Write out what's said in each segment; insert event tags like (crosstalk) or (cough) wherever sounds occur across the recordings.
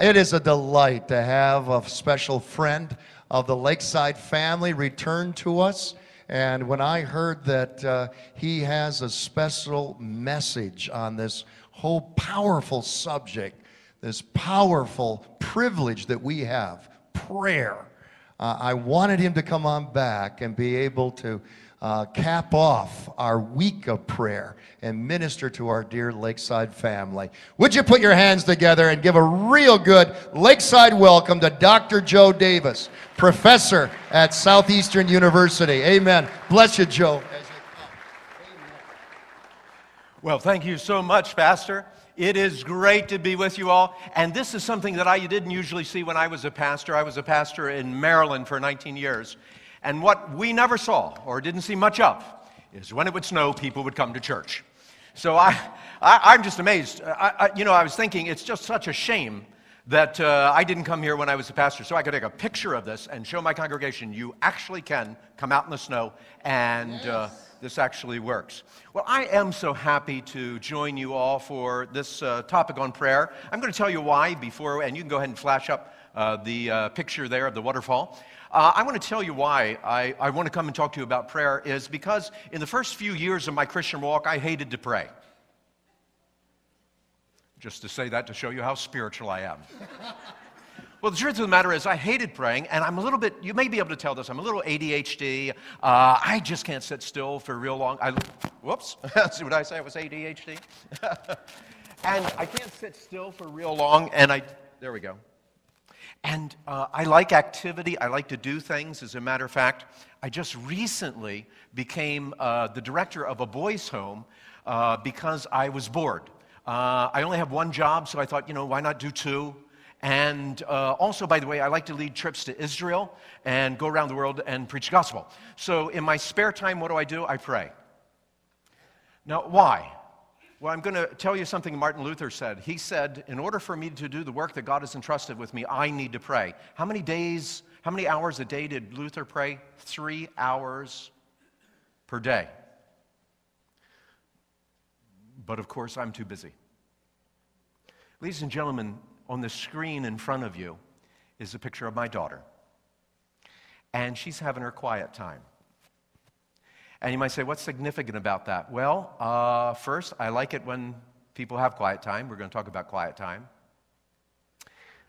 It is a delight to have a special friend of the Lakeside family return to us. And when I heard that uh, he has a special message on this whole powerful subject, this powerful privilege that we have, prayer, uh, I wanted him to come on back and be able to uh, cap off our week of prayer and minister to our dear Lakeside family. Would you put your hands together and give a real good Lakeside welcome to Dr. Joe Davis, professor at Southeastern University? Amen. Bless you, Joe. Well, thank you so much, Pastor. It is great to be with you all. And this is something that I didn't usually see when I was a pastor. I was a pastor in Maryland for 19 years. And what we never saw or didn't see much of is when it would snow, people would come to church. So I, I, am just amazed. I, I, you know, I was thinking it's just such a shame that uh, I didn't come here when I was a pastor so I could take a picture of this and show my congregation you actually can come out in the snow and uh, this actually works. Well, I am so happy to join you all for this uh, topic on prayer. I'm going to tell you why before, and you can go ahead and flash up uh, the uh, picture there of the waterfall. Uh, I want to tell you why I, I want to come and talk to you about prayer is because in the first few years of my Christian walk, I hated to pray. Just to say that to show you how spiritual I am. (laughs) Well, the truth of the matter is, I hated praying, and I'm a little bit, you may be able to tell this, I'm a little ADHD. Uh, I just can't sit still for real long. I, whoops, (laughs) see what I say? I was ADHD. (laughs) and I can't sit still for real long, and I, there we go. And uh, I like activity. I like to do things. As a matter of fact, I just recently became uh, the director of a boys' home uh, because I was bored. Uh, I only have one job, so I thought, you know, why not do two? And uh, also, by the way, I like to lead trips to Israel and go around the world and preach the gospel. So in my spare time, what do I do? I pray. Now, why? Well, I'm going to tell you something Martin Luther said. He said, In order for me to do the work that God has entrusted with me, I need to pray. How many days, how many hours a day did Luther pray? Three hours per day. But of course, I'm too busy. Ladies and gentlemen, on the screen in front of you is a picture of my daughter. And she's having her quiet time. And you might say, what's significant about that? Well, uh, first, I like it when people have quiet time. We're going to talk about quiet time.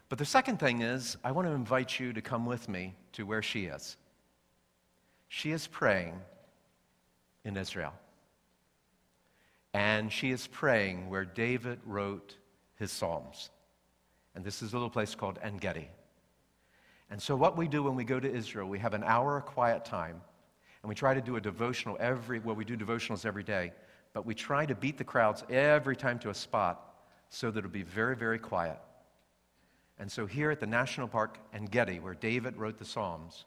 But the second thing is, I want to invite you to come with me to where she is. She is praying in Israel. And she is praying where David wrote his Psalms. And this is a little place called En Gedi. And so, what we do when we go to Israel, we have an hour of quiet time and we try to do a devotional every, well, we do devotionals every day, but we try to beat the crowds every time to a spot so that it'll be very, very quiet. And so here at the National Park En Gedi, where David wrote the Psalms,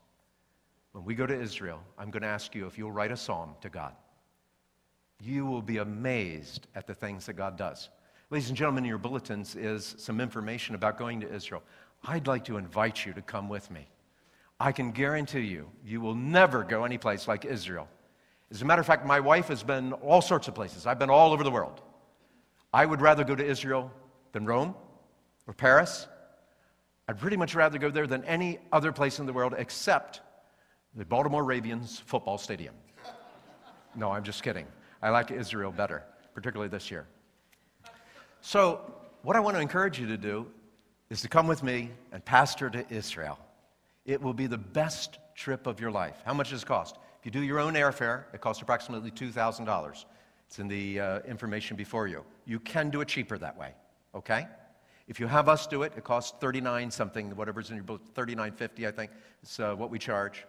when we go to Israel, I'm going to ask you if you'll write a psalm to God. You will be amazed at the things that God does. Ladies and gentlemen, in your bulletins is some information about going to Israel. I'd like to invite you to come with me. I can guarantee you, you will never go any place like Israel. As a matter of fact, my wife has been all sorts of places. I've been all over the world. I would rather go to Israel than Rome or Paris. I'd pretty much rather go there than any other place in the world except the Baltimore Ravens football stadium. No, I'm just kidding. I like Israel better, particularly this year. So, what I want to encourage you to do is to come with me and pastor to Israel. It will be the best trip of your life. How much does it cost? If you do your own airfare, it costs approximately $2,000. It's in the uh, information before you. You can do it cheaper that way, okay? If you have us do it, it costs 39 something, whatever's in your book, 39.50 I think is uh, what we charge.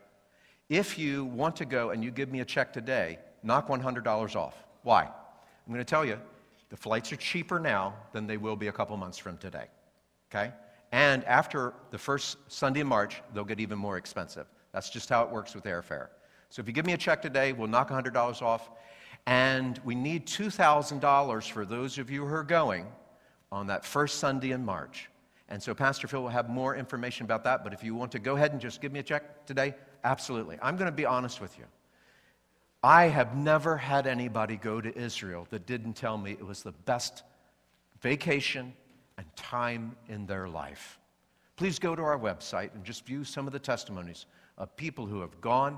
If you want to go and you give me a check today, knock $100 off. Why? I'm going to tell you, the flights are cheaper now than they will be a couple months from today. Okay? And after the first Sunday in March, they'll get even more expensive. That's just how it works with airfare. So if you give me a check today, we'll knock $100 off. And we need $2,000 for those of you who are going on that first Sunday in March. And so Pastor Phil will have more information about that. But if you want to go ahead and just give me a check today, absolutely. I'm going to be honest with you. I have never had anybody go to Israel that didn't tell me it was the best vacation and time in their life. Please go to our website and just view some of the testimonies of people who have gone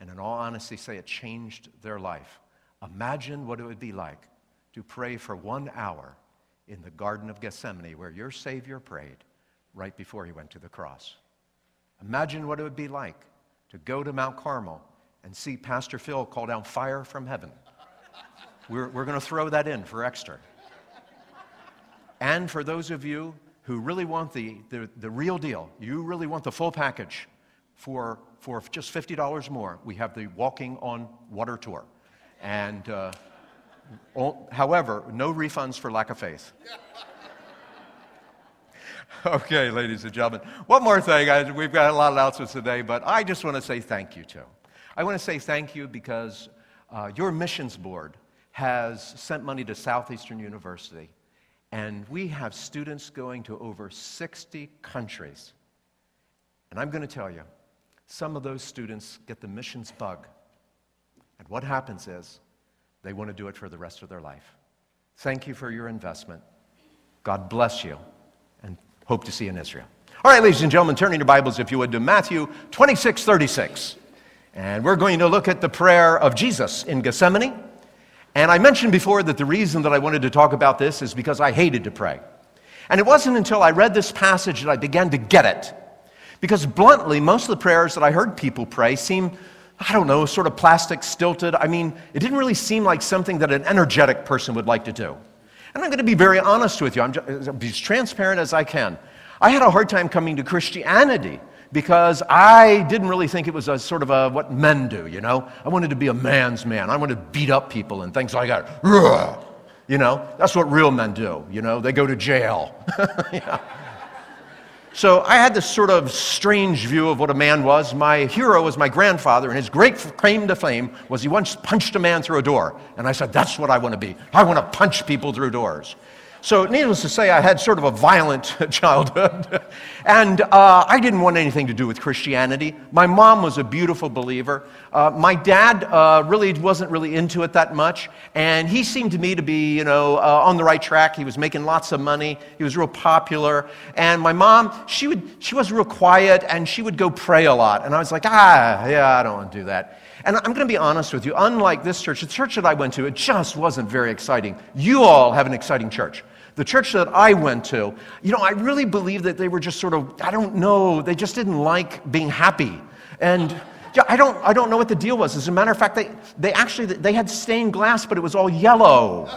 and, in all honesty, say it changed their life. Imagine what it would be like to pray for one hour in the Garden of Gethsemane where your Savior prayed right before he went to the cross. Imagine what it would be like to go to Mount Carmel and see Pastor Phil call down fire from heaven. We're, we're going to throw that in for extra. And for those of you who really want the, the, the real deal, you really want the full package for, for just $50 more, we have the Walking on Water tour. And uh, however, no refunds for lack of faith. (laughs) okay, ladies and gentlemen. One more thing. I, we've got a lot of announcements today, but I just want to say thank you to. I want to say thank you because uh, your missions board has sent money to Southeastern University, and we have students going to over 60 countries. And I'm going to tell you, some of those students get the missions bug. And what happens is they want to do it for the rest of their life. Thank you for your investment. God bless you, and hope to see you in Israel. All right, ladies and gentlemen, turning your Bibles, if you would, to Matthew 26 36. And we're going to look at the prayer of Jesus in Gethsemane. And I mentioned before that the reason that I wanted to talk about this is because I hated to pray. And it wasn't until I read this passage that I began to get it. Because bluntly, most of the prayers that I heard people pray seem, I don't know, sort of plastic, stilted. I mean, it didn't really seem like something that an energetic person would like to do. And I'm going to be very honest with you, I'm just, be as transparent as I can. I had a hard time coming to Christianity because I didn't really think it was a sort of a what men do, you know? I wanted to be a man's man. I wanted to beat up people and things like that. You know, that's what real men do, you know? They go to jail. (laughs) yeah. So I had this sort of strange view of what a man was. My hero was my grandfather, and his great claim to fame was he once punched a man through a door. And I said, That's what I want to be. I want to punch people through doors. So, needless to say, I had sort of a violent (laughs) childhood. (laughs) and uh, I didn't want anything to do with Christianity. My mom was a beautiful believer. Uh, my dad uh, really wasn't really into it that much. And he seemed to me to be, you know, uh, on the right track. He was making lots of money. He was real popular. And my mom, she, would, she was real quiet and she would go pray a lot. And I was like, ah, yeah, I don't want to do that. And I'm going to be honest with you, unlike this church, the church that I went to, it just wasn't very exciting. You all have an exciting church. The church that I went to, you know, I really believe that they were just sort of, I don't know, they just didn't like being happy. And yeah, I don't, I don't know what the deal was. As a matter of fact, they, they actually, they had stained glass, but it was all yellow.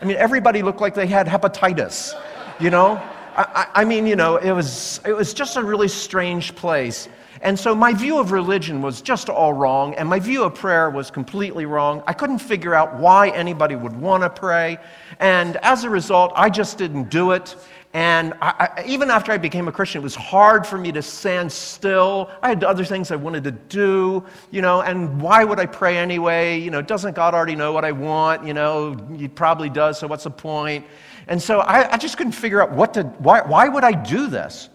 I mean, everybody looked like they had hepatitis, you know? I, I, mean, you know, it was, it was just a really strange place. And so my view of religion was just all wrong, and my view of prayer was completely wrong. I couldn't figure out why anybody would want to pray. And as a result, I just didn't do it. And I, I, even after I became a Christian, it was hard for me to stand still. I had other things I wanted to do, you know, and why would I pray anyway? You know, doesn't God already know what I want? You know, He probably does, so what's the point? And so I, I just couldn't figure out what to, why, why would I do this?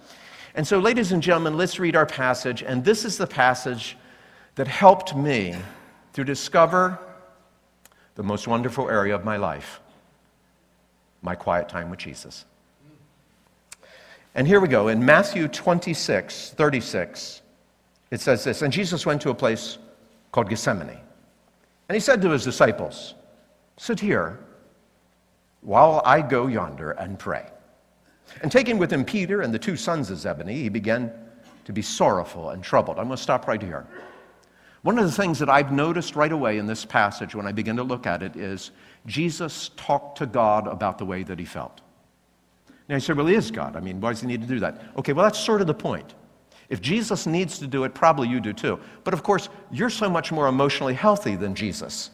And so, ladies and gentlemen, let's read our passage. And this is the passage that helped me to discover the most wonderful area of my life my quiet time with Jesus. And here we go. In Matthew 26, 36, it says this And Jesus went to a place called Gethsemane. And he said to his disciples, Sit here while I go yonder and pray. And taking with him Peter and the two sons of Zebedee, he began to be sorrowful and troubled. I'm going to stop right here. One of the things that I've noticed right away in this passage when I begin to look at it is Jesus talked to God about the way that he felt. Now you say, well, he is God. I mean, why does he need to do that? Okay, well, that's sort of the point. If Jesus needs to do it, probably you do too. But of course, you're so much more emotionally healthy than Jesus.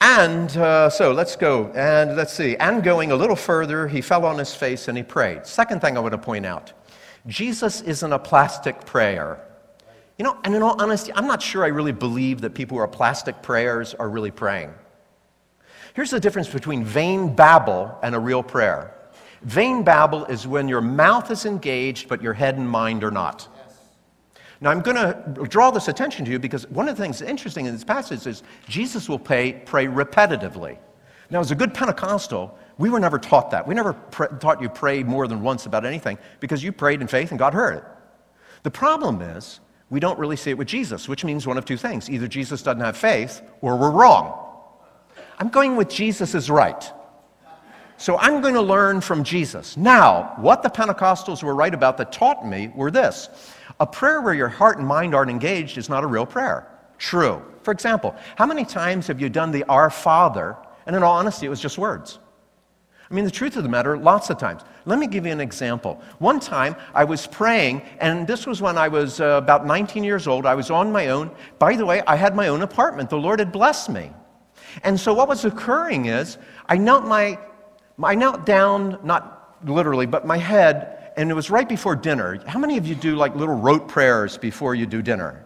And uh, so let's go. And let's see. And going a little further, he fell on his face and he prayed. Second thing I want to point out Jesus isn't a plastic prayer. You know, and in all honesty, I'm not sure I really believe that people who are plastic prayers are really praying. Here's the difference between vain babble and a real prayer. Vain babble is when your mouth is engaged, but your head and mind are not. Now, I'm going to draw this attention to you because one of the things interesting in this passage is Jesus will pay, pray repetitively. Now, as a good Pentecostal, we were never taught that. We never pr- taught you pray more than once about anything because you prayed in faith and God heard it. The problem is, we don't really see it with Jesus, which means one of two things. Either Jesus doesn't have faith or we're wrong. I'm going with Jesus is right. So I'm going to learn from Jesus. Now, what the Pentecostals were right about that taught me were this a prayer where your heart and mind aren't engaged is not a real prayer. True. For example, how many times have you done the Our Father, and in all honesty, it was just words? I mean, the truth of the matter, lots of times. Let me give you an example. One time I was praying, and this was when I was uh, about 19 years old. I was on my own. By the way, I had my own apartment. The Lord had blessed me. And so what was occurring is I knelt my I knelt down, not literally, but my head, and it was right before dinner. How many of you do like little rote prayers before you do dinner?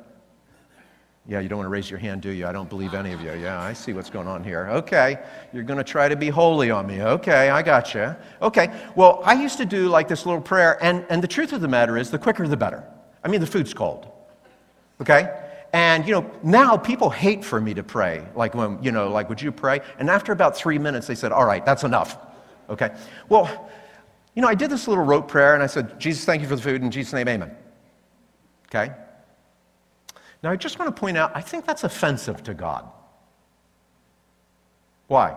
Yeah, you don't want to raise your hand, do you? I don't believe any of you. Yeah, I see what's going on here. Okay, you're going to try to be holy on me. Okay, I got you. Okay, well, I used to do like this little prayer, and, and the truth of the matter is the quicker the better. I mean, the food's cold. Okay? And, you know, now people hate for me to pray. Like, when, you know, like, would you pray? And after about three minutes, they said, all right, that's enough. Okay? Well, you know, I did this little rote prayer and I said, Jesus, thank you for the food. In Jesus' name, amen. Okay? Now, I just want to point out, I think that's offensive to God. Why?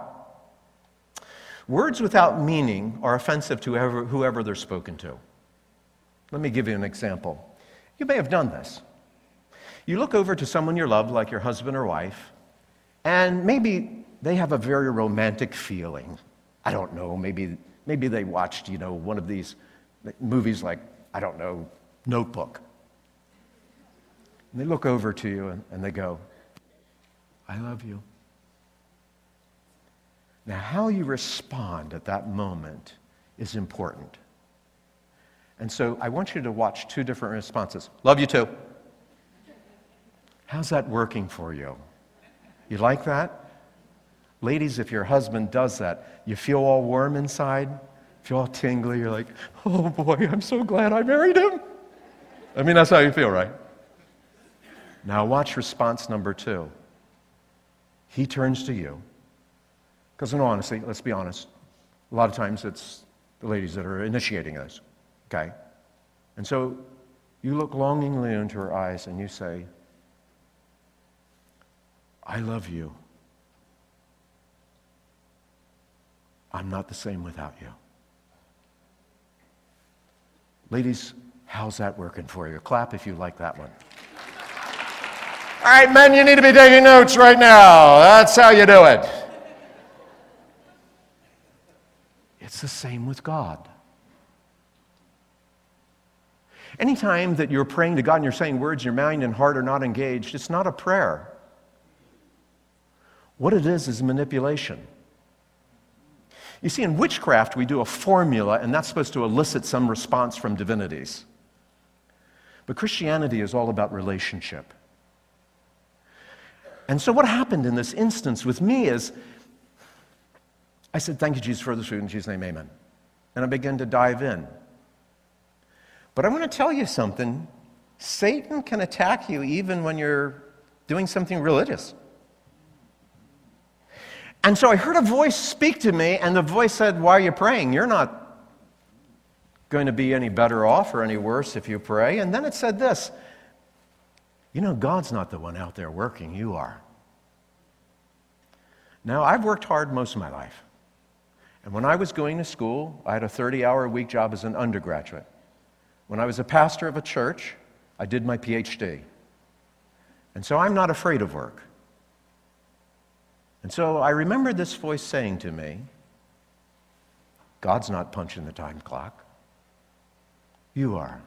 Words without meaning are offensive to whoever, whoever they're spoken to. Let me give you an example. You may have done this. You look over to someone you love, like your husband or wife, and maybe they have a very romantic feeling. I don't know, maybe, maybe they watched, you know, one of these movies like, I don't know, Notebook. And they look over to you and, and they go, I love you. Now, how you respond at that moment is important. And so I want you to watch two different responses. Love you too. How's that working for you? You like that? Ladies, if your husband does that, you feel all warm inside, feel all tingly, you're like, oh boy, I'm so glad I married him. I mean, that's how you feel, right? Now, watch response number two. He turns to you. Because, in honesty, let's be honest, a lot of times it's the ladies that are initiating this, okay? And so you look longingly into her eyes and you say, I love you. I'm not the same without you. Ladies, how's that working for you? Clap if you like that one. All right, men, you need to be taking notes right now. That's how you do it. It's the same with God. Anytime that you're praying to God and you're saying words, your mind and heart are not engaged, it's not a prayer. What it is is manipulation. You see, in witchcraft, we do a formula, and that's supposed to elicit some response from divinities. But Christianity is all about relationship. And so, what happened in this instance with me is I said, Thank you, Jesus, for this food. In Jesus' name, amen. And I began to dive in. But I want to tell you something Satan can attack you even when you're doing something religious. And so I heard a voice speak to me, and the voice said, Why are you praying? You're not going to be any better off or any worse if you pray. And then it said this You know, God's not the one out there working, you are. Now, I've worked hard most of my life. And when I was going to school, I had a 30 hour a week job as an undergraduate. When I was a pastor of a church, I did my PhD. And so I'm not afraid of work. And so I remember this voice saying to me, God's not punching the time clock. You are.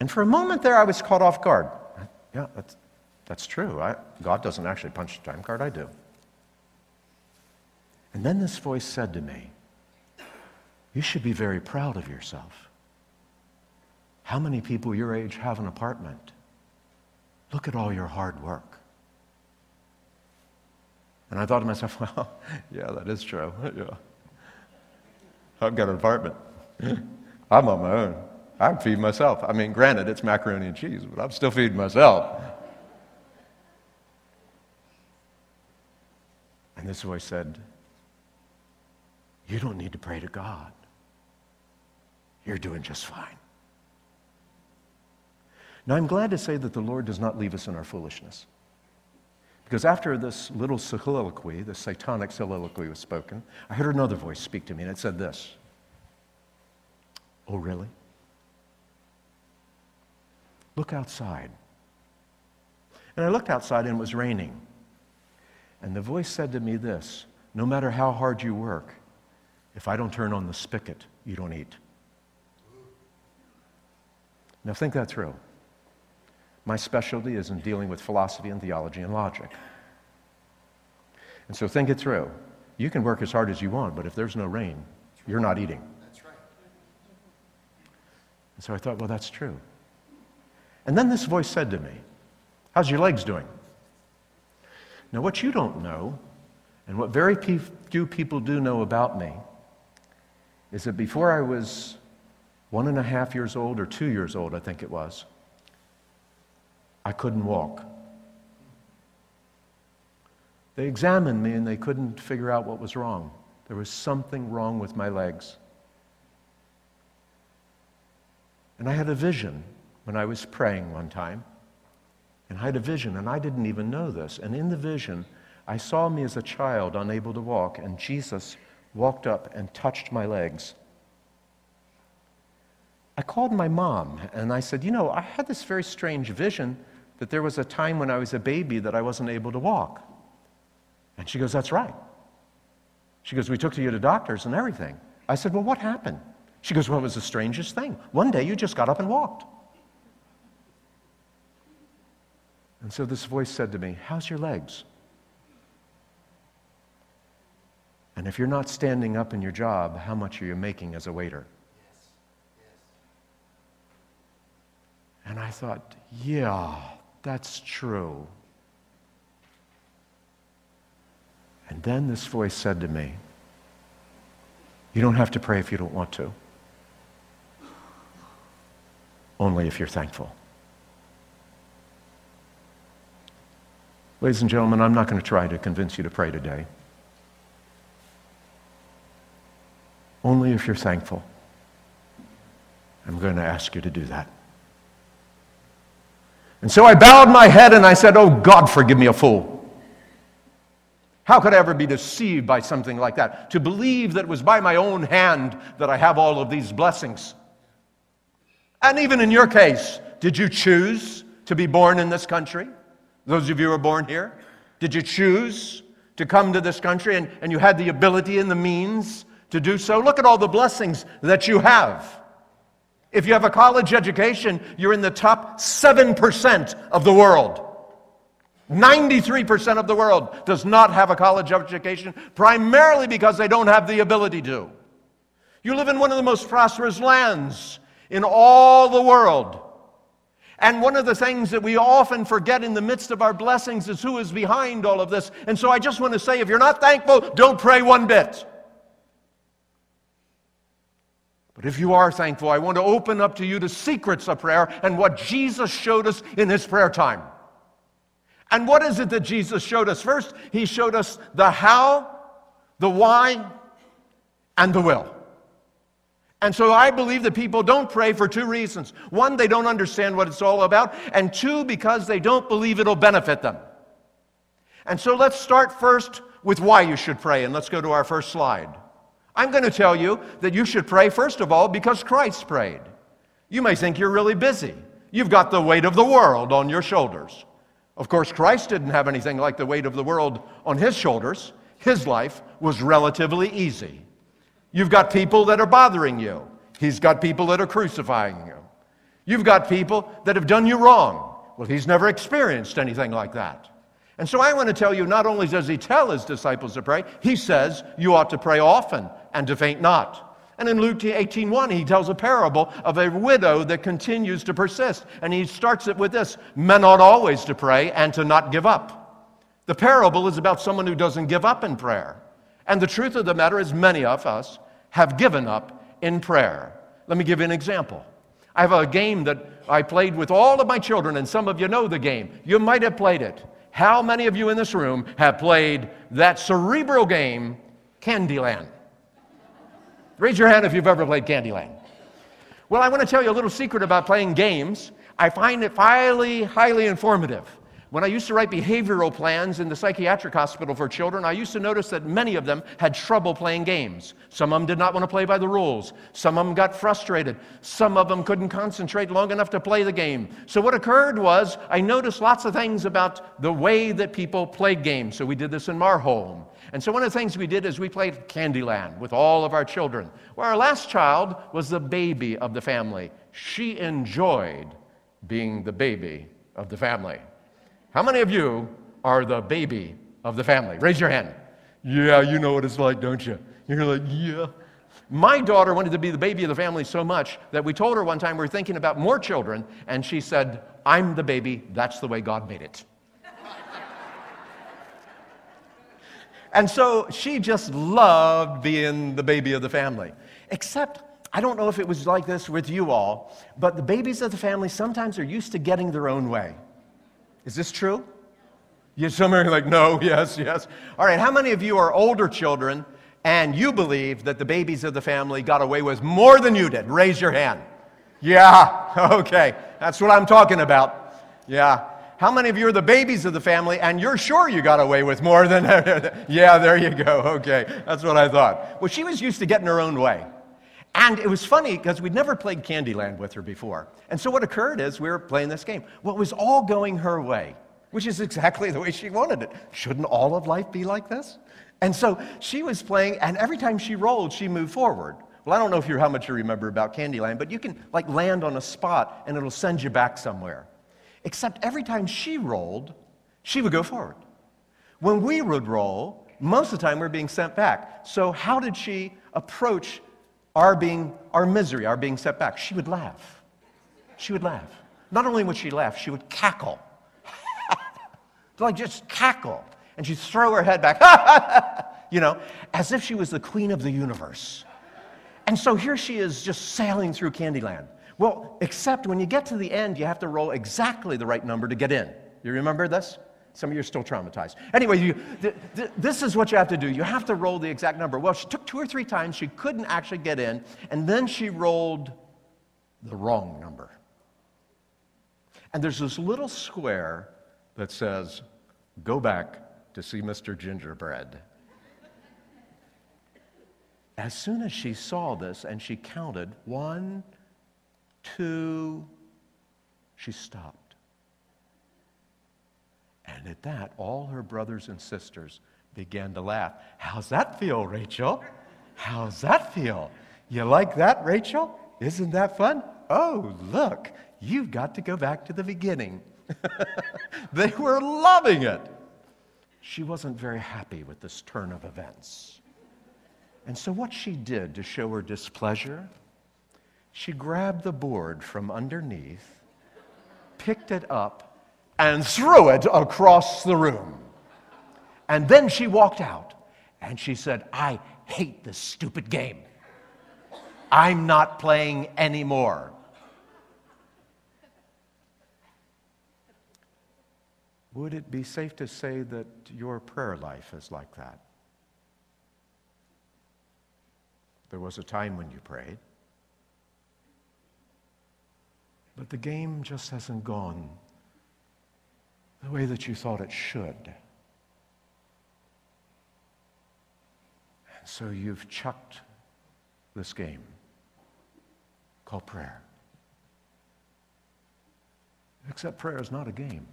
And for a moment there, I was caught off guard. Yeah, that's, that's true. I, God doesn't actually punch the time card, I do. And then this voice said to me, You should be very proud of yourself. How many people your age have an apartment? Look at all your hard work. And I thought to myself, (laughs) well, yeah, that is true. (laughs) Yeah. I've got an apartment. (laughs) I'm on my own. I'm feeding myself. I mean, granted, it's macaroni and cheese, but I'm still feeding myself. And this voice said, You don't need to pray to God. You're doing just fine. Now, I'm glad to say that the Lord does not leave us in our foolishness. Because after this little soliloquy, the satanic soliloquy was spoken, I heard another voice speak to me, and it said this Oh, really? Look outside. And I looked outside, and it was raining. And the voice said to me this No matter how hard you work, if I don't turn on the spigot, you don't eat. Now, think that through. My specialty is in dealing with philosophy and theology and logic. And so think it through. You can work as hard as you want, but if there's no rain, you're not eating. That's right. And so I thought, well, that's true. And then this voice said to me, How's your legs doing? Now, what you don't know, and what very few people do know about me, is that before I was one and a half years old, or two years old, I think it was, I couldn't walk. They examined me and they couldn't figure out what was wrong. There was something wrong with my legs. And I had a vision when I was praying one time. And I had a vision, and I didn't even know this. And in the vision, I saw me as a child unable to walk, and Jesus walked up and touched my legs. I called my mom and I said, You know, I had this very strange vision that there was a time when I was a baby that I wasn't able to walk. And she goes, That's right. She goes, We took you to doctors and everything. I said, Well, what happened? She goes, Well, it was the strangest thing. One day you just got up and walked. And so this voice said to me, How's your legs? And if you're not standing up in your job, how much are you making as a waiter? Yes. Yes. And I thought, yeah, that's true. And then this voice said to me, You don't have to pray if you don't want to, only if you're thankful. Ladies and gentlemen, I'm not going to try to convince you to pray today. Only if you're thankful. I'm going to ask you to do that. And so I bowed my head and I said, Oh God, forgive me a fool. How could I ever be deceived by something like that? To believe that it was by my own hand that I have all of these blessings. And even in your case, did you choose to be born in this country? Those of you who are born here, did you choose to come to this country and, and you had the ability and the means to do so? Look at all the blessings that you have. If you have a college education, you're in the top 7% of the world. 93% of the world does not have a college education, primarily because they don't have the ability to. You live in one of the most prosperous lands in all the world. And one of the things that we often forget in the midst of our blessings is who is behind all of this. And so I just want to say if you're not thankful, don't pray one bit. But if you are thankful, I want to open up to you the secrets of prayer and what Jesus showed us in his prayer time. And what is it that Jesus showed us? First, he showed us the how, the why, and the will. And so I believe that people don't pray for two reasons. One, they don't understand what it's all about, and two, because they don't believe it'll benefit them. And so let's start first with why you should pray, and let's go to our first slide. I'm going to tell you that you should pray, first of all, because Christ prayed. You may think you're really busy. You've got the weight of the world on your shoulders. Of course, Christ didn't have anything like the weight of the world on his shoulders. His life was relatively easy. You've got people that are bothering you, he's got people that are crucifying you. You've got people that have done you wrong. Well, he's never experienced anything like that. And so I want to tell you not only does he tell his disciples to pray, he says you ought to pray often and to faint not. And in Luke 18:1, he tells a parable of a widow that continues to persist. And he starts it with this men ought always to pray and to not give up. The parable is about someone who doesn't give up in prayer. And the truth of the matter is, many of us have given up in prayer. Let me give you an example. I have a game that I played with all of my children, and some of you know the game. You might have played it. How many of you in this room have played that cerebral game, Candyland? Raise your hand if you've ever played Candyland. Well, I want to tell you a little secret about playing games. I find it highly, highly informative. When I used to write behavioral plans in the psychiatric hospital for children, I used to notice that many of them had trouble playing games. Some of them did not want to play by the rules. Some of them got frustrated. Some of them couldn't concentrate long enough to play the game. So, what occurred was I noticed lots of things about the way that people played games. So, we did this in Marholm. And so, one of the things we did is we played Candyland with all of our children. Our last child was the baby of the family. She enjoyed being the baby of the family. How many of you are the baby of the family? Raise your hand. Yeah, you know what it's like, don't you? You're like, yeah. My daughter wanted to be the baby of the family so much that we told her one time we were thinking about more children, and she said, I'm the baby. That's the way God made it. And so she just loved being the baby of the family. Except, I don't know if it was like this with you all, but the babies of the family sometimes are used to getting their own way. Is this true? You, some are like, no, (laughs) yes, yes. All right, how many of you are older children and you believe that the babies of the family got away with more than you did? Raise your hand. Yeah, (laughs) okay, that's what I'm talking about. Yeah. How many of you are the babies of the family and you're sure you got away with more than. (laughs) yeah, there you go. Okay, that's what I thought. Well, she was used to getting her own way. And it was funny because we'd never played Candyland with her before. And so what occurred is we were playing this game. Well, was all going her way, which is exactly the way she wanted it. Shouldn't all of life be like this? And so she was playing, and every time she rolled, she moved forward. Well, I don't know if you're how much you remember about Candyland, but you can like land on a spot and it'll send you back somewhere. Except every time she rolled, she would go forward. When we would roll, most of the time we're being sent back. So how did she approach our being, our misery, our being set back, she would laugh. She would laugh. Not only would she laugh, she would cackle. (laughs) like just cackle. And she'd throw her head back, (laughs) you know, as if she was the queen of the universe. And so here she is just sailing through Candyland. Well, except when you get to the end, you have to roll exactly the right number to get in. You remember this? Some of you are still traumatized. Anyway, you, th- th- this is what you have to do. You have to roll the exact number. Well, she took two or three times. She couldn't actually get in. And then she rolled the wrong number. And there's this little square that says, Go back to see Mr. Gingerbread. As soon as she saw this and she counted one, two, she stopped. And at that, all her brothers and sisters began to laugh. How's that feel, Rachel? How's that feel? You like that, Rachel? Isn't that fun? Oh, look, you've got to go back to the beginning. (laughs) they were loving it. She wasn't very happy with this turn of events. And so, what she did to show her displeasure, she grabbed the board from underneath, picked it up, and threw it across the room. And then she walked out and she said, I hate this stupid game. I'm not playing anymore. Would it be safe to say that your prayer life is like that? There was a time when you prayed, but the game just hasn't gone the way that you thought it should. And so you've chucked this game called prayer. Except prayer is not a game.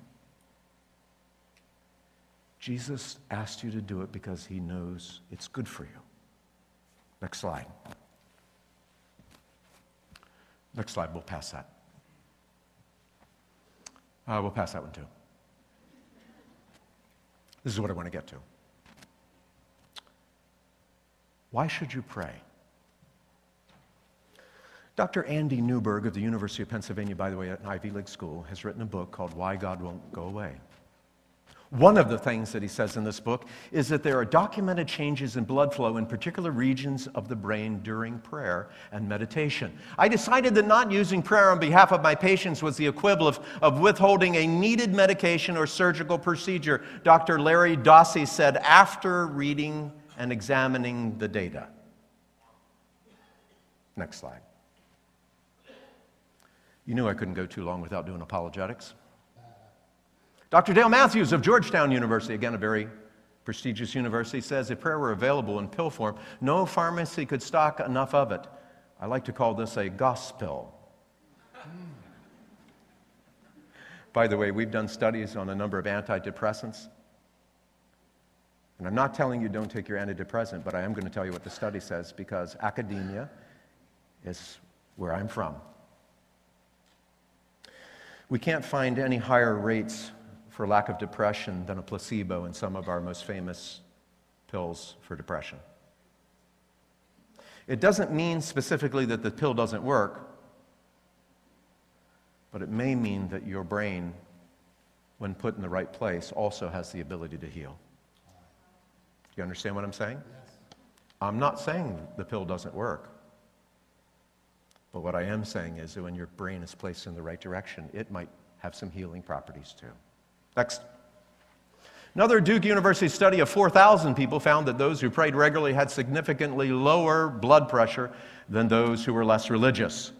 Jesus asked you to do it because he knows it's good for you. Next slide. Next slide, we'll pass that. Uh, we'll pass that one too. This is what I want to get to. Why should you pray? Dr. Andy Newberg of the University of Pennsylvania, by the way, at an Ivy League school, has written a book called Why God Won't Go Away. One of the things that he says in this book is that there are documented changes in blood flow in particular regions of the brain during prayer and meditation. I decided that not using prayer on behalf of my patients was the equivalent of, of withholding a needed medication or surgical procedure, Dr. Larry Dossey said after reading and examining the data. Next slide. You knew I couldn't go too long without doing apologetics. Dr. Dale Matthews of Georgetown University, again, a very prestigious university, says if prayer were available in pill form, no pharmacy could stock enough of it. I like to call this a gospel. By the way, we've done studies on a number of antidepressants. And I'm not telling you don't take your antidepressant, but I am going to tell you what the study says because academia is where I'm from. We can't find any higher rates for lack of depression than a placebo in some of our most famous pills for depression. It doesn't mean specifically that the pill doesn't work, but it may mean that your brain, when put in the right place, also has the ability to heal. Do you understand what I'm saying? Yes. I'm not saying the pill doesn't work. But what I am saying is that when your brain is placed in the right direction, it might have some healing properties too. Next. Another Duke University study of 4,000 people found that those who prayed regularly had significantly lower blood pressure than those who were less religious.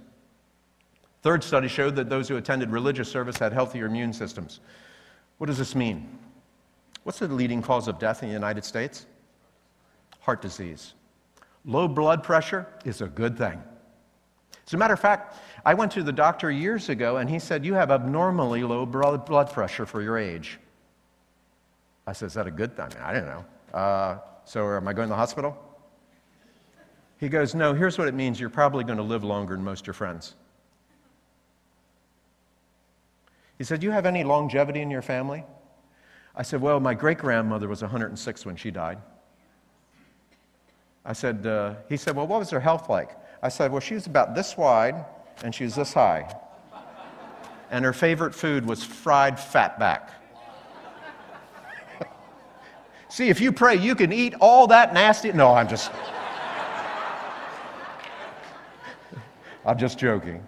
Third study showed that those who attended religious service had healthier immune systems. What does this mean? What's the leading cause of death in the United States? Heart disease. Low blood pressure is a good thing. As a matter of fact, I went to the doctor years ago and he said, You have abnormally low blood pressure for your age. I said, Is that a good thing? I don't know. Uh, so, am I going to the hospital? He goes, No, here's what it means you're probably going to live longer than most of your friends. He said, Do you have any longevity in your family? I said, Well, my great grandmother was 106 when she died. I said, uh, He said, Well, what was her health like? I said, Well, she was about this wide and she was this high. And her favorite food was fried fatback. (laughs) See, if you pray, you can eat all that nasty. No, I'm just. (laughs) I'm just joking.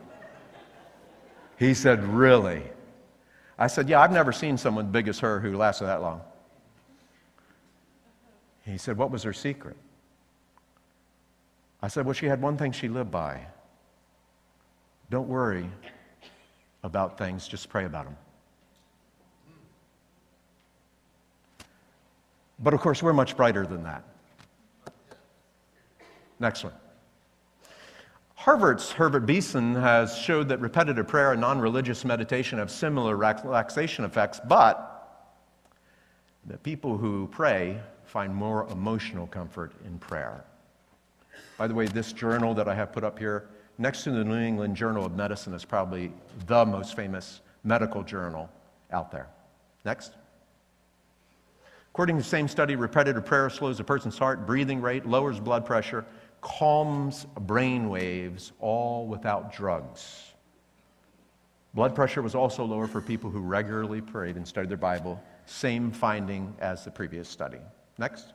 He said, Really? I said, Yeah, I've never seen someone big as her who lasted that long. He said, What was her secret? I said, Well, she had one thing she lived by. Don't worry about things, just pray about them. But of course, we're much brighter than that. Next one. Harvard's Herbert Benson has showed that repetitive prayer and non religious meditation have similar relaxation effects, but that people who pray find more emotional comfort in prayer. By the way, this journal that I have put up here, next to the New England Journal of Medicine, is probably the most famous medical journal out there. Next. According to the same study, repetitive prayer slows a person's heart, breathing rate, lowers blood pressure, calms brain waves, all without drugs. Blood pressure was also lower for people who regularly prayed and studied their Bible. Same finding as the previous study. Next.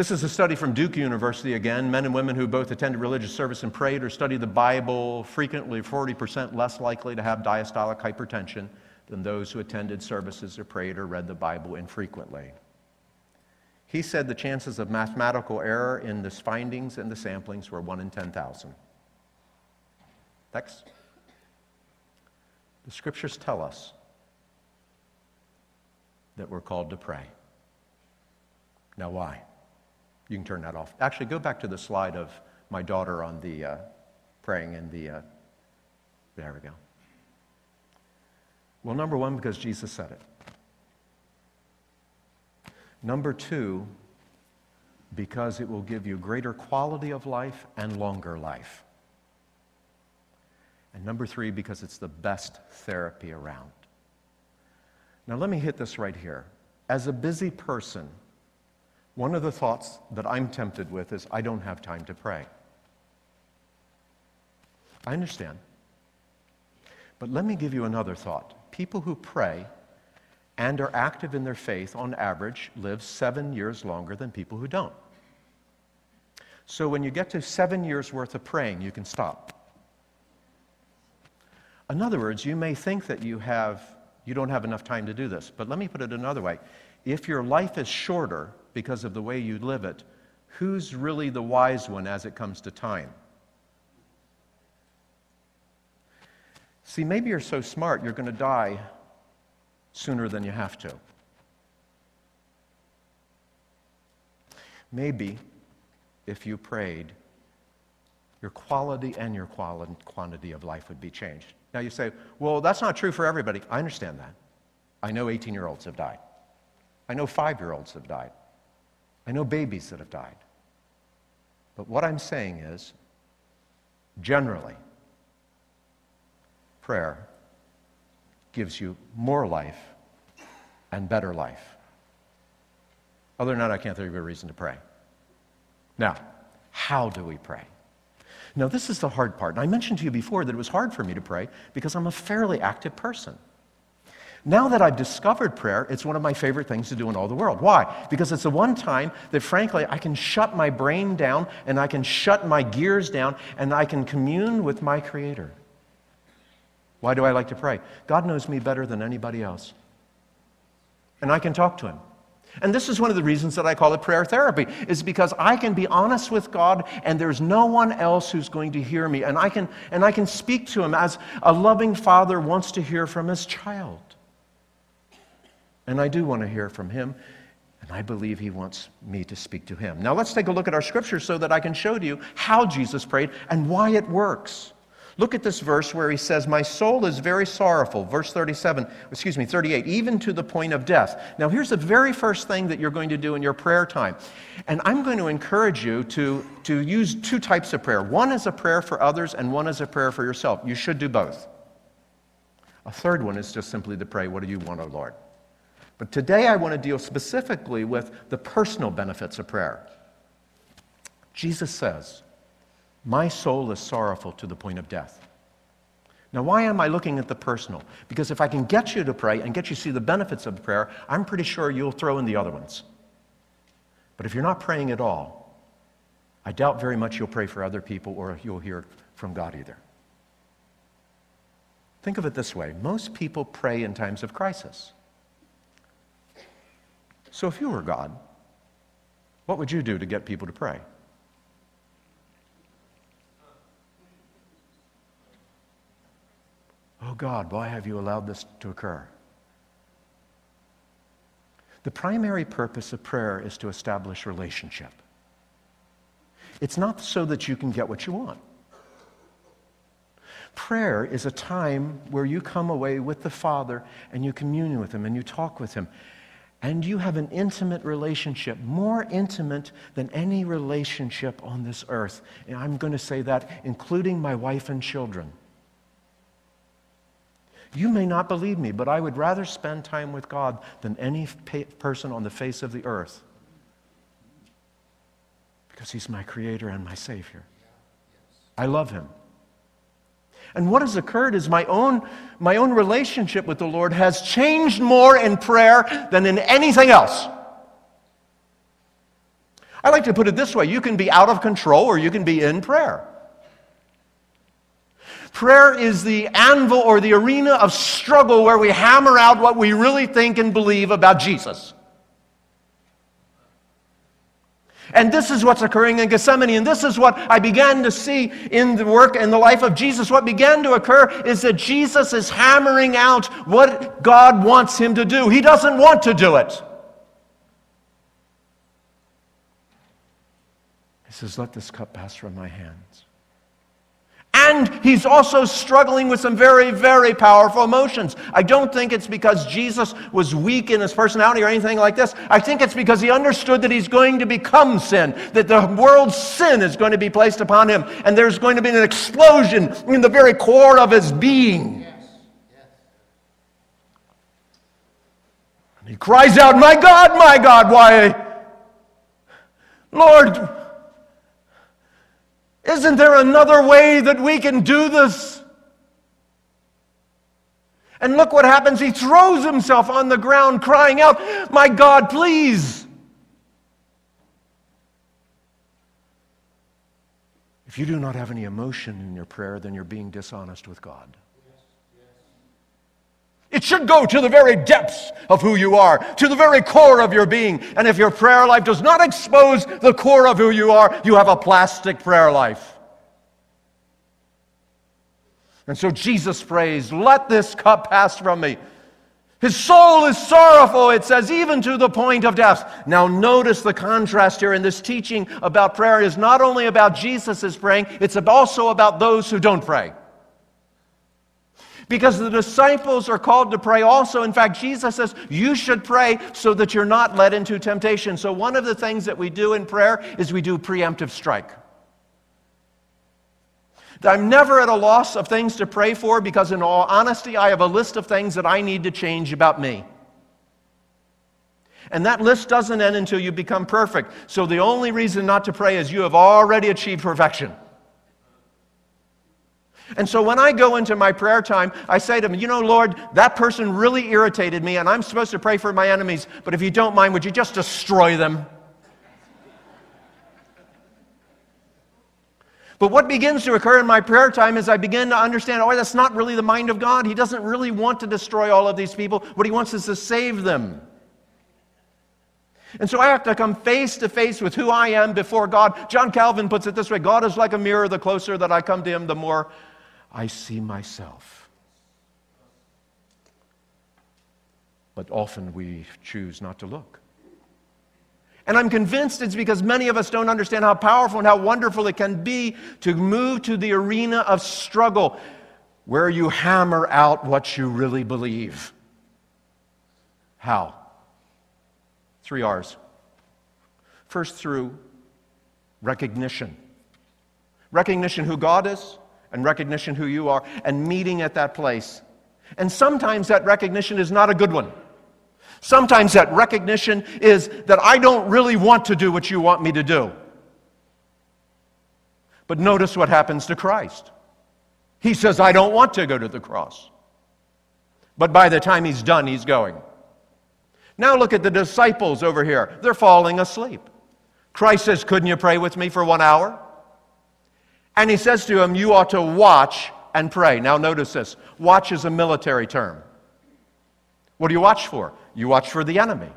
This is a study from Duke University again. Men and women who both attended religious service and prayed or studied the Bible frequently 40% less likely to have diastolic hypertension than those who attended services or prayed or read the Bible infrequently. He said the chances of mathematical error in the findings and the samplings were 1 in 10,000. Next. The scriptures tell us that we're called to pray. Now, why? You can turn that off. Actually, go back to the slide of my daughter on the uh, praying in the. Uh, there we go. Well, number one, because Jesus said it. Number two, because it will give you greater quality of life and longer life. And number three, because it's the best therapy around. Now, let me hit this right here. As a busy person, one of the thoughts that I'm tempted with is I don't have time to pray. I understand. But let me give you another thought. People who pray and are active in their faith, on average, live seven years longer than people who don't. So when you get to seven years worth of praying, you can stop. In other words, you may think that you have you don't have enough time to do this. But let me put it another way. If your life is shorter because of the way you live it, who's really the wise one as it comes to time? See, maybe you're so smart you're going to die sooner than you have to. Maybe if you prayed, your quality and your quantity of life would be changed. Now you say, well, that's not true for everybody. I understand that. I know 18 year olds have died. I know five year olds have died. I know babies that have died. But what I'm saying is, generally, prayer gives you more life and better life. Other than that, I can't think of a reason to pray. Now, how do we pray? Now, this is the hard part. And I mentioned to you before that it was hard for me to pray because I'm a fairly active person. Now that I've discovered prayer, it's one of my favorite things to do in all the world. Why? Because it's the one time that, frankly, I can shut my brain down and I can shut my gears down and I can commune with my Creator. Why do I like to pray? God knows me better than anybody else. And I can talk to Him. And this is one of the reasons that I call it prayer therapy, is because I can be honest with God and there's no one else who's going to hear me. And I can, and I can speak to Him as a loving father wants to hear from his child. And I do want to hear from Him, and I believe He wants me to speak to Him. Now let's take a look at our scripture so that I can show to you how Jesus prayed and why it works. Look at this verse where he says, My soul is very sorrowful. Verse 37, excuse me, 38, even to the point of death. Now, here's the very first thing that you're going to do in your prayer time. And I'm going to encourage you to, to use two types of prayer one is a prayer for others, and one is a prayer for yourself. You should do both. A third one is just simply to pray, What do you want, O Lord? But today I want to deal specifically with the personal benefits of prayer. Jesus says, my soul is sorrowful to the point of death. Now, why am I looking at the personal? Because if I can get you to pray and get you to see the benefits of prayer, I'm pretty sure you'll throw in the other ones. But if you're not praying at all, I doubt very much you'll pray for other people or you'll hear from God either. Think of it this way most people pray in times of crisis. So if you were God, what would you do to get people to pray? Oh God, why have you allowed this to occur? The primary purpose of prayer is to establish relationship. It's not so that you can get what you want. Prayer is a time where you come away with the Father and you commune with Him and you talk with Him. And you have an intimate relationship, more intimate than any relationship on this earth. And I'm going to say that, including my wife and children. You may not believe me, but I would rather spend time with God than any person on the face of the earth because He's my Creator and my Savior. I love Him. And what has occurred is my own, my own relationship with the Lord has changed more in prayer than in anything else. I like to put it this way you can be out of control or you can be in prayer. Prayer is the anvil or the arena of struggle where we hammer out what we really think and believe about Jesus. And this is what's occurring in Gethsemane. And this is what I began to see in the work and the life of Jesus. What began to occur is that Jesus is hammering out what God wants him to do. He doesn't want to do it. He says, Let this cup pass from my hands. And he's also struggling with some very, very powerful emotions. I don't think it's because Jesus was weak in his personality or anything like this. I think it's because he understood that he's going to become sin, that the world's sin is going to be placed upon him, and there's going to be an explosion in the very core of his being. He cries out, My God, my God, why? Lord, isn't there another way that we can do this? And look what happens. He throws himself on the ground, crying out, My God, please. If you do not have any emotion in your prayer, then you're being dishonest with God. It should go to the very depths of who you are, to the very core of your being. And if your prayer life does not expose the core of who you are, you have a plastic prayer life. And so Jesus prays, Let this cup pass from me. His soul is sorrowful, it says, even to the point of death. Now, notice the contrast here in this teaching about prayer is not only about Jesus praying, it's also about those who don't pray. Because the disciples are called to pray also. In fact, Jesus says, You should pray so that you're not led into temptation. So, one of the things that we do in prayer is we do preemptive strike. I'm never at a loss of things to pray for because, in all honesty, I have a list of things that I need to change about me. And that list doesn't end until you become perfect. So the only reason not to pray is you have already achieved perfection. And so when I go into my prayer time, I say to him, You know, Lord, that person really irritated me, and I'm supposed to pray for my enemies, but if you don't mind, would you just destroy them? But what begins to occur in my prayer time is I begin to understand, oh, that's not really the mind of God. He doesn't really want to destroy all of these people. What he wants is to save them. And so I have to come face to face with who I am before God. John Calvin puts it this way God is like a mirror. The closer that I come to him, the more I see myself. But often we choose not to look. And I'm convinced it's because many of us don't understand how powerful and how wonderful it can be to move to the arena of struggle where you hammer out what you really believe. How? Three R's. First, through recognition. Recognition who God is and recognition who you are and meeting at that place. And sometimes that recognition is not a good one. Sometimes that recognition is that I don't really want to do what you want me to do. But notice what happens to Christ. He says, I don't want to go to the cross. But by the time he's done, he's going. Now look at the disciples over here. They're falling asleep. Christ says, Couldn't you pray with me for one hour? And he says to him, You ought to watch and pray. Now notice this watch is a military term. What do you watch for? You watch for the enemy.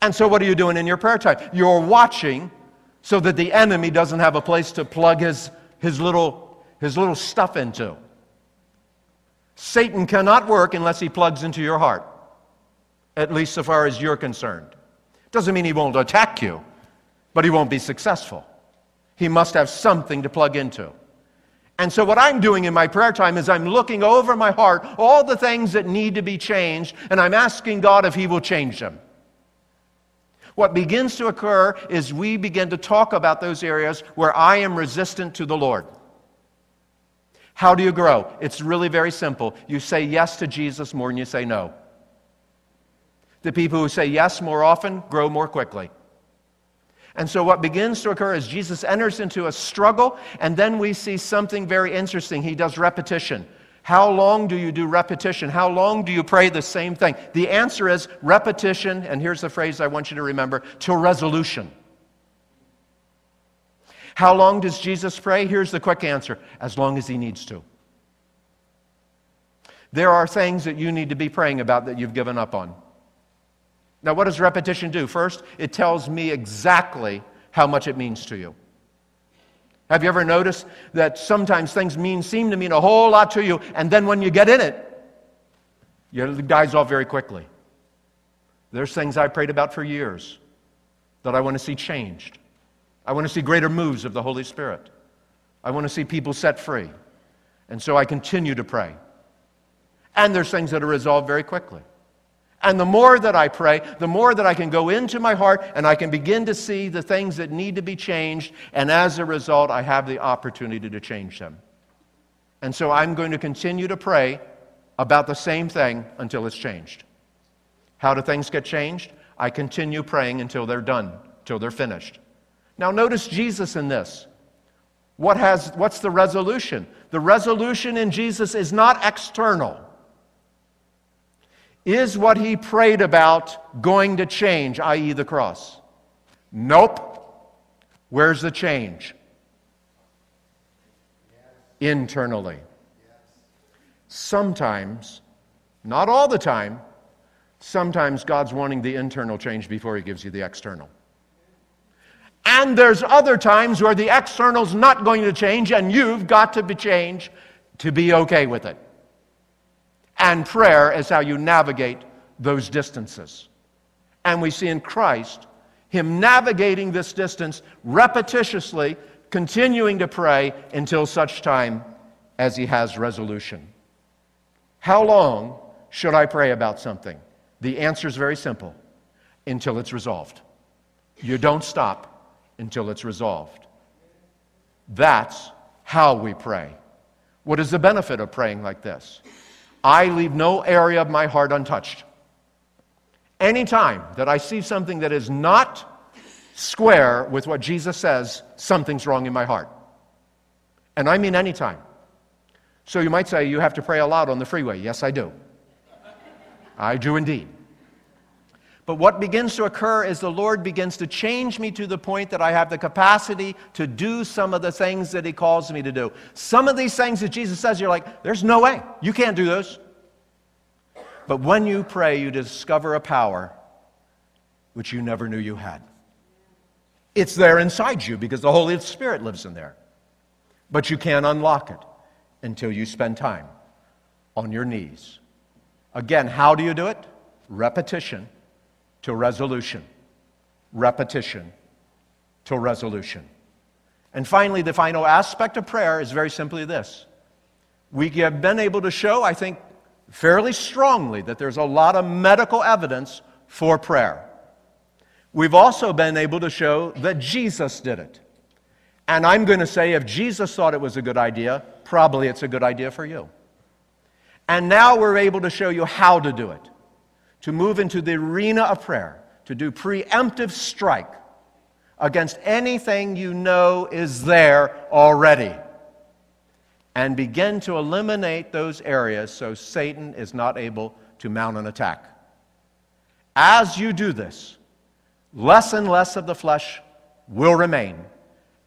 And so, what are you doing in your prayer time? You're watching so that the enemy doesn't have a place to plug his, his, little, his little stuff into. Satan cannot work unless he plugs into your heart, at least so far as you're concerned. Doesn't mean he won't attack you, but he won't be successful. He must have something to plug into. And so, what I'm doing in my prayer time is I'm looking over my heart, all the things that need to be changed, and I'm asking God if He will change them. What begins to occur is we begin to talk about those areas where I am resistant to the Lord. How do you grow? It's really very simple. You say yes to Jesus more than you say no. The people who say yes more often grow more quickly. And so, what begins to occur is Jesus enters into a struggle, and then we see something very interesting. He does repetition. How long do you do repetition? How long do you pray the same thing? The answer is repetition, and here's the phrase I want you to remember till resolution. How long does Jesus pray? Here's the quick answer as long as he needs to. There are things that you need to be praying about that you've given up on. Now, what does repetition do? First, it tells me exactly how much it means to you. Have you ever noticed that sometimes things mean, seem to mean a whole lot to you, and then when you get in it, it dies off very quickly? There's things I prayed about for years that I want to see changed. I want to see greater moves of the Holy Spirit. I want to see people set free. And so I continue to pray. And there's things that are resolved very quickly. And the more that I pray, the more that I can go into my heart and I can begin to see the things that need to be changed. And as a result, I have the opportunity to change them. And so I'm going to continue to pray about the same thing until it's changed. How do things get changed? I continue praying until they're done, until they're finished. Now, notice Jesus in this. What has, what's the resolution? The resolution in Jesus is not external. Is what he prayed about going to change, i.e., the cross? Nope. Where's the change? Internally. Sometimes, not all the time, sometimes God's wanting the internal change before he gives you the external. And there's other times where the external's not going to change and you've got to be changed to be okay with it. And prayer is how you navigate those distances. And we see in Christ him navigating this distance repetitiously, continuing to pray until such time as he has resolution. How long should I pray about something? The answer is very simple until it's resolved. You don't stop until it's resolved. That's how we pray. What is the benefit of praying like this? I leave no area of my heart untouched. Anytime that I see something that is not square with what Jesus says, something's wrong in my heart. And I mean anytime. So you might say, you have to pray a lot on the freeway. Yes, I do. I do indeed. But what begins to occur is the Lord begins to change me to the point that I have the capacity to do some of the things that He calls me to do. Some of these things that Jesus says, you're like, there's no way. You can't do those. But when you pray, you discover a power which you never knew you had. It's there inside you because the Holy Spirit lives in there. But you can't unlock it until you spend time on your knees. Again, how do you do it? Repetition to resolution. Repetition to resolution. And finally, the final aspect of prayer is very simply this. We have been able to show, I think, fairly strongly that there's a lot of medical evidence for prayer. We've also been able to show that Jesus did it. And I'm going to say if Jesus thought it was a good idea, probably it's a good idea for you. And now we're able to show you how to do it to move into the arena of prayer, to do preemptive strike against anything you know is there already. And begin to eliminate those areas so Satan is not able to mount an attack. As you do this, less and less of the flesh will remain,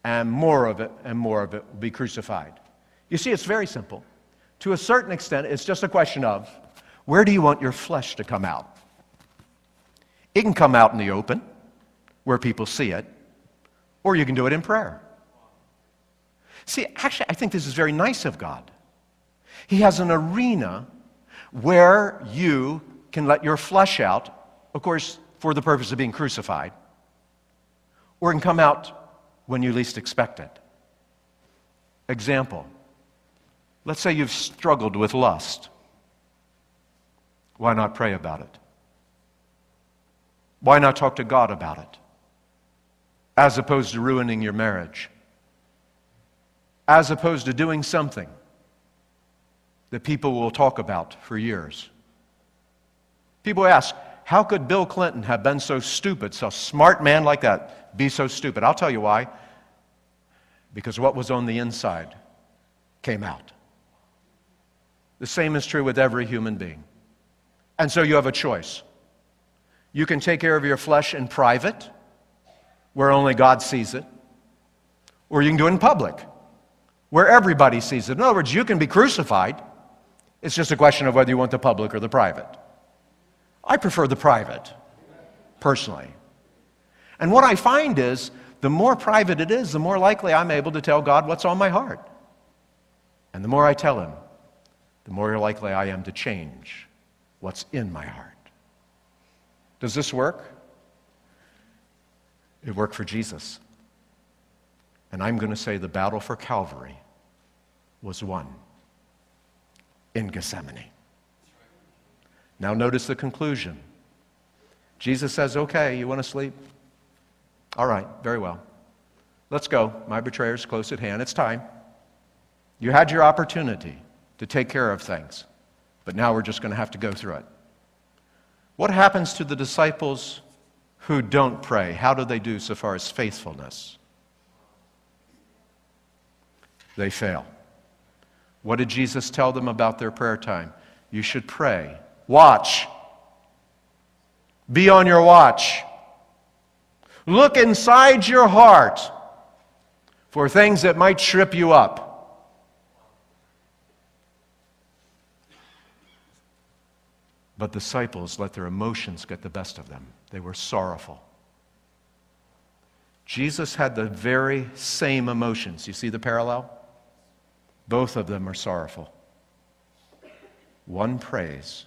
and more of it and more of it will be crucified. You see, it's very simple. To a certain extent, it's just a question of where do you want your flesh to come out? It can come out in the open, where people see it, or you can do it in prayer. See, actually, I think this is very nice of God. He has an arena where you can let your flesh out, of course, for the purpose of being crucified, or it can come out when you least expect it. Example Let's say you've struggled with lust. Why not pray about it? Why not talk to God about it? As opposed to ruining your marriage. As opposed to doing something that people will talk about for years. People ask, how could Bill Clinton have been so stupid, so smart man like that, be so stupid? I'll tell you why. Because what was on the inside came out. The same is true with every human being. And so you have a choice. You can take care of your flesh in private, where only God sees it, or you can do it in public, where everybody sees it. In other words, you can be crucified. It's just a question of whether you want the public or the private. I prefer the private, personally. And what I find is the more private it is, the more likely I'm able to tell God what's on my heart. And the more I tell Him, the more likely I am to change what's in my heart. Does this work? It worked for Jesus. And I'm going to say the battle for Calvary was won in Gethsemane. Now, notice the conclusion. Jesus says, Okay, you want to sleep? All right, very well. Let's go. My betrayer is close at hand. It's time. You had your opportunity to take care of things. But now we're just going to have to go through it. What happens to the disciples who don't pray? How do they do so far as faithfulness? They fail. What did Jesus tell them about their prayer time? You should pray. Watch Be on your watch. Look inside your heart for things that might trip you up. But disciples let their emotions get the best of them. They were sorrowful. Jesus had the very same emotions. You see the parallel? Both of them are sorrowful. One prays,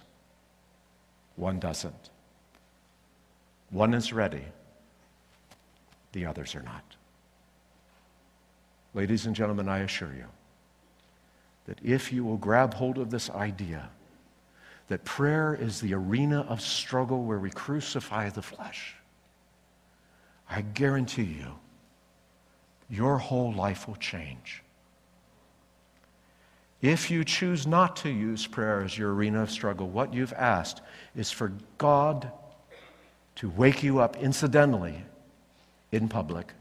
one doesn't. One is ready, the others are not. Ladies and gentlemen, I assure you that if you will grab hold of this idea that prayer is the arena of struggle where we crucify the flesh, I guarantee you, your whole life will change. If you choose not to use prayer as your arena of struggle, what you've asked is for God to wake you up incidentally in public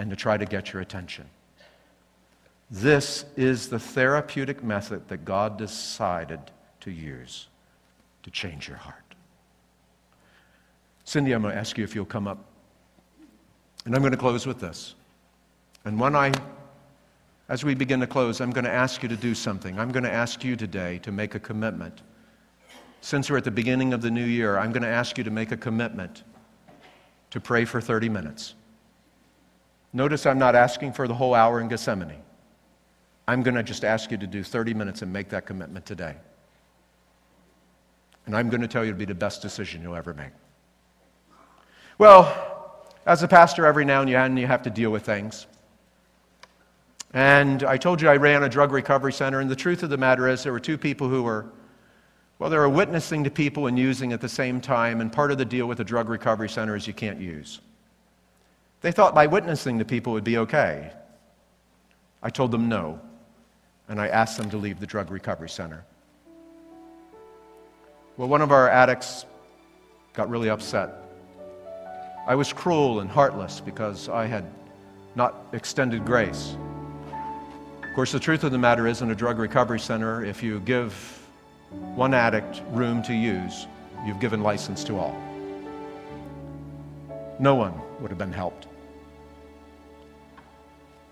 and to try to get your attention. This is the therapeutic method that God decided to use to change your heart. Cindy, I'm going to ask you if you'll come up. And I'm going to close with this. And when I as we begin to close, I'm going to ask you to do something. I'm going to ask you today to make a commitment. Since we're at the beginning of the new year, I'm going to ask you to make a commitment to pray for 30 minutes. Notice I'm not asking for the whole hour in Gethsemane. I'm going to just ask you to do 30 minutes and make that commitment today. And I'm going to tell you it'll be the best decision you'll ever make. Well, as a pastor, every now and then you have to deal with things. And I told you I ran a drug recovery center, and the truth of the matter is there were two people who were, well, they were witnessing to people and using at the same time, and part of the deal with a drug recovery center is you can't use. They thought by witnessing to people would be okay. I told them no, and I asked them to leave the drug recovery center. Well, one of our addicts got really upset. I was cruel and heartless because I had not extended grace. Of course, the truth of the matter is, in a drug recovery center, if you give one addict room to use, you've given license to all. No one would have been helped.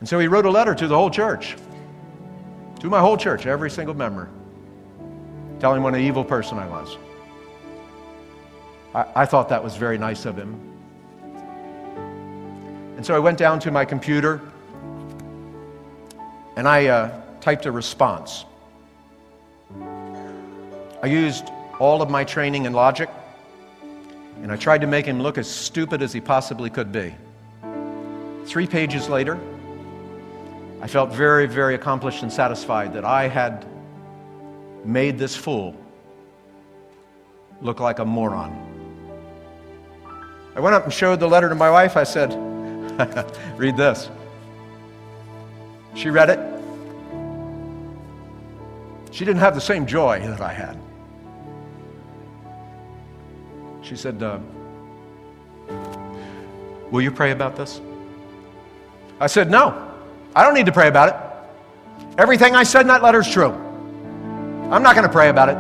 And so he wrote a letter to the whole church, to my whole church, every single member, telling what an evil person I was. I, I thought that was very nice of him. And so I went down to my computer and I uh, typed a response. I used all of my training in logic, and I tried to make him look as stupid as he possibly could be. Three pages later, I felt very, very accomplished and satisfied that I had made this fool look like a moron. I went up and showed the letter to my wife. I said, (laughs) Read this. She read it. She didn't have the same joy that I had. She said, uh, Will you pray about this? I said, No, I don't need to pray about it. Everything I said in that letter is true. I'm not going to pray about it.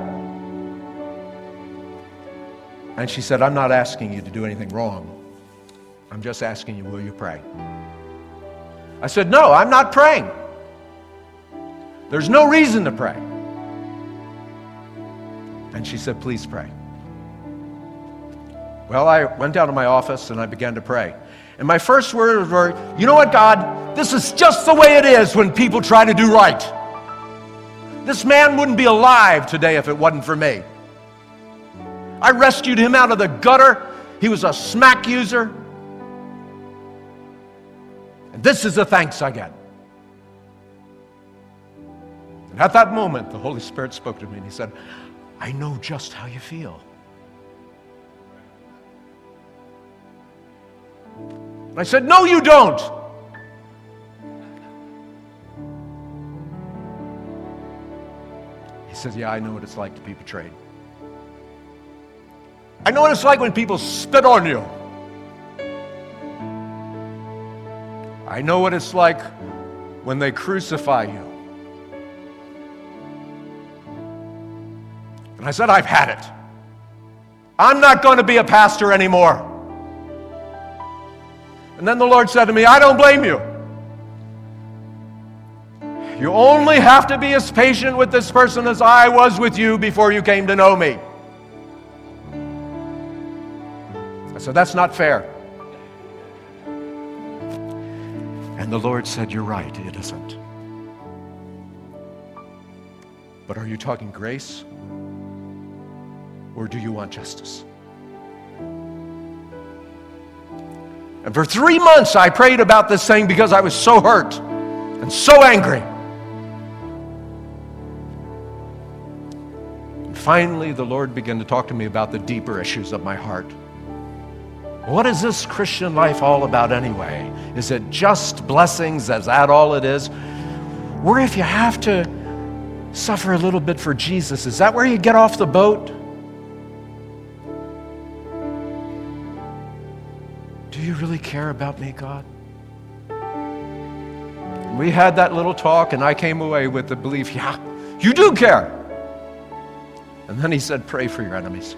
And she said, I'm not asking you to do anything wrong. I'm just asking you, will you pray? I said, No, I'm not praying. There's no reason to pray. And she said, Please pray. Well, I went down to my office and I began to pray. And my first words were, You know what, God? This is just the way it is when people try to do right. This man wouldn't be alive today if it wasn't for me. I rescued him out of the gutter. He was a smack user. And this is the thanks I get. And at that moment, the Holy Spirit spoke to me and He said, I know just how you feel. And I said, No, you don't. He says, Yeah, I know what it's like to be betrayed. I know what it's like when people spit on you. I know what it's like when they crucify you. And I said, I've had it. I'm not going to be a pastor anymore. And then the Lord said to me, I don't blame you. You only have to be as patient with this person as I was with you before you came to know me. I said, That's not fair. And the Lord said, You're right, it isn't. But are you talking grace? Or do you want justice? And for three months, I prayed about this thing because I was so hurt and so angry. Finally, the Lord began to talk to me about the deeper issues of my heart. What is this Christian life all about anyway? Is it just blessings? Is that all it is? Or if you have to suffer a little bit for Jesus, is that where you get off the boat? Do you really care about me, God? We had that little talk, and I came away with the belief, yeah, you do care. And then he said, Pray for your enemies.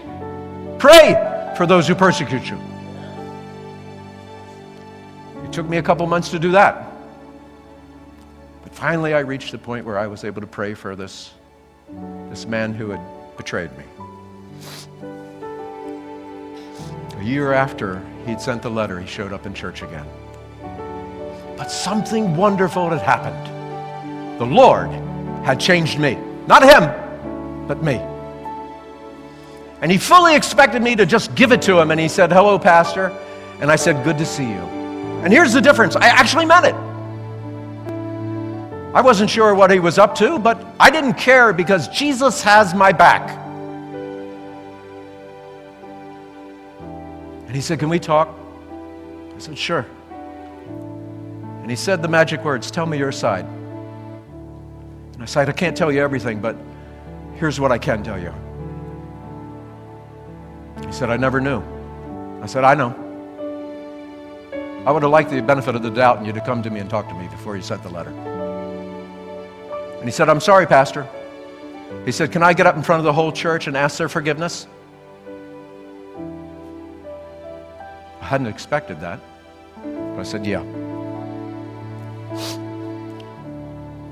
Pray for those who persecute you. It took me a couple months to do that. But finally, I reached the point where I was able to pray for this, this man who had betrayed me. A year after he'd sent the letter, he showed up in church again. But something wonderful had happened. The Lord had changed me. Not him, but me. And he fully expected me to just give it to him. And he said, Hello, Pastor. And I said, Good to see you. And here's the difference I actually meant it. I wasn't sure what he was up to, but I didn't care because Jesus has my back. And he said, Can we talk? I said, Sure. And he said the magic words, Tell me your side. And I said, I can't tell you everything, but here's what I can tell you. He said, I never knew. I said, I know. I would have liked the benefit of the doubt and you to come to me and talk to me before you sent the letter. And he said, I'm sorry, Pastor. He said, Can I get up in front of the whole church and ask their forgiveness? I hadn't expected that. But I said, Yeah.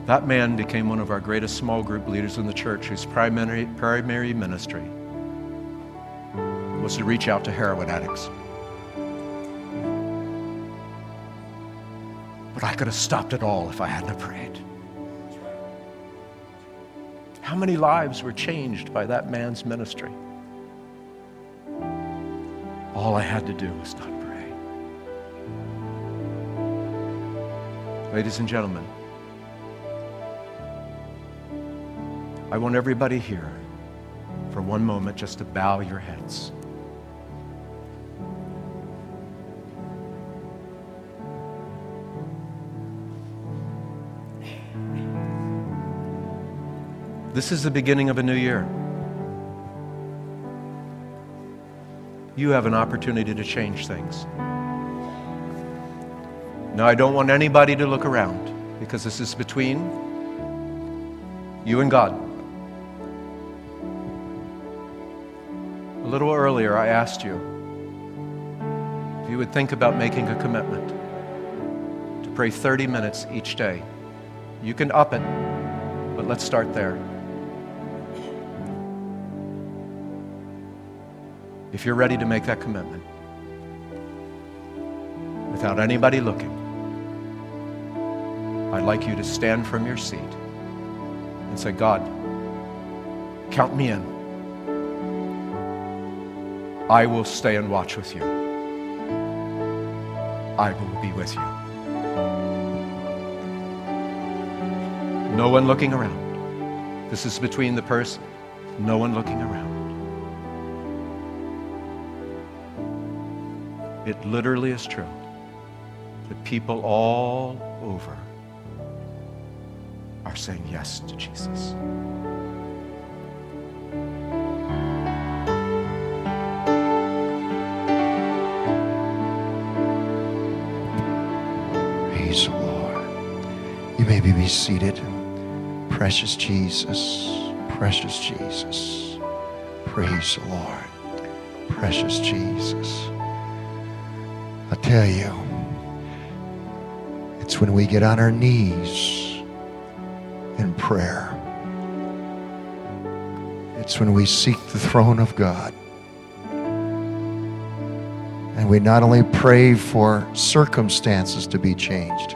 That man became one of our greatest small group leaders in the church whose primary, primary ministry was to reach out to heroin addicts. But I could have stopped it all if I hadn't prayed. How many lives were changed by that man's ministry? All I had to do was not pray. Ladies and gentlemen, I want everybody here for one moment just to bow your heads. This is the beginning of a new year. you have an opportunity to change things. Now, I don't want anybody to look around because this is between you and God. A little earlier, I asked you if you would think about making a commitment to pray 30 minutes each day. You can up it, but let's start there. If you're ready to make that commitment without anybody looking, I'd like you to stand from your seat and say, God, count me in. I will stay and watch with you. I will be with you. No one looking around. This is between the person, no one looking around. It literally is true that people all over are saying yes to Jesus. Praise the Lord. You may be seated. Precious Jesus, precious Jesus. Praise the Lord. Precious Jesus. Tell you, it's when we get on our knees in prayer. It's when we seek the throne of God. And we not only pray for circumstances to be changed,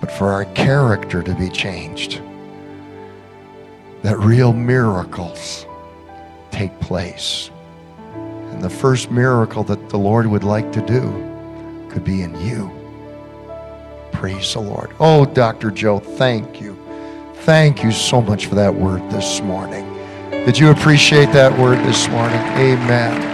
but for our character to be changed. That real miracles take place. And the first miracle that the Lord would like to do could be in you. Praise the Lord. Oh, Dr. Joe, thank you. Thank you so much for that word this morning. Did you appreciate that word this morning? Amen.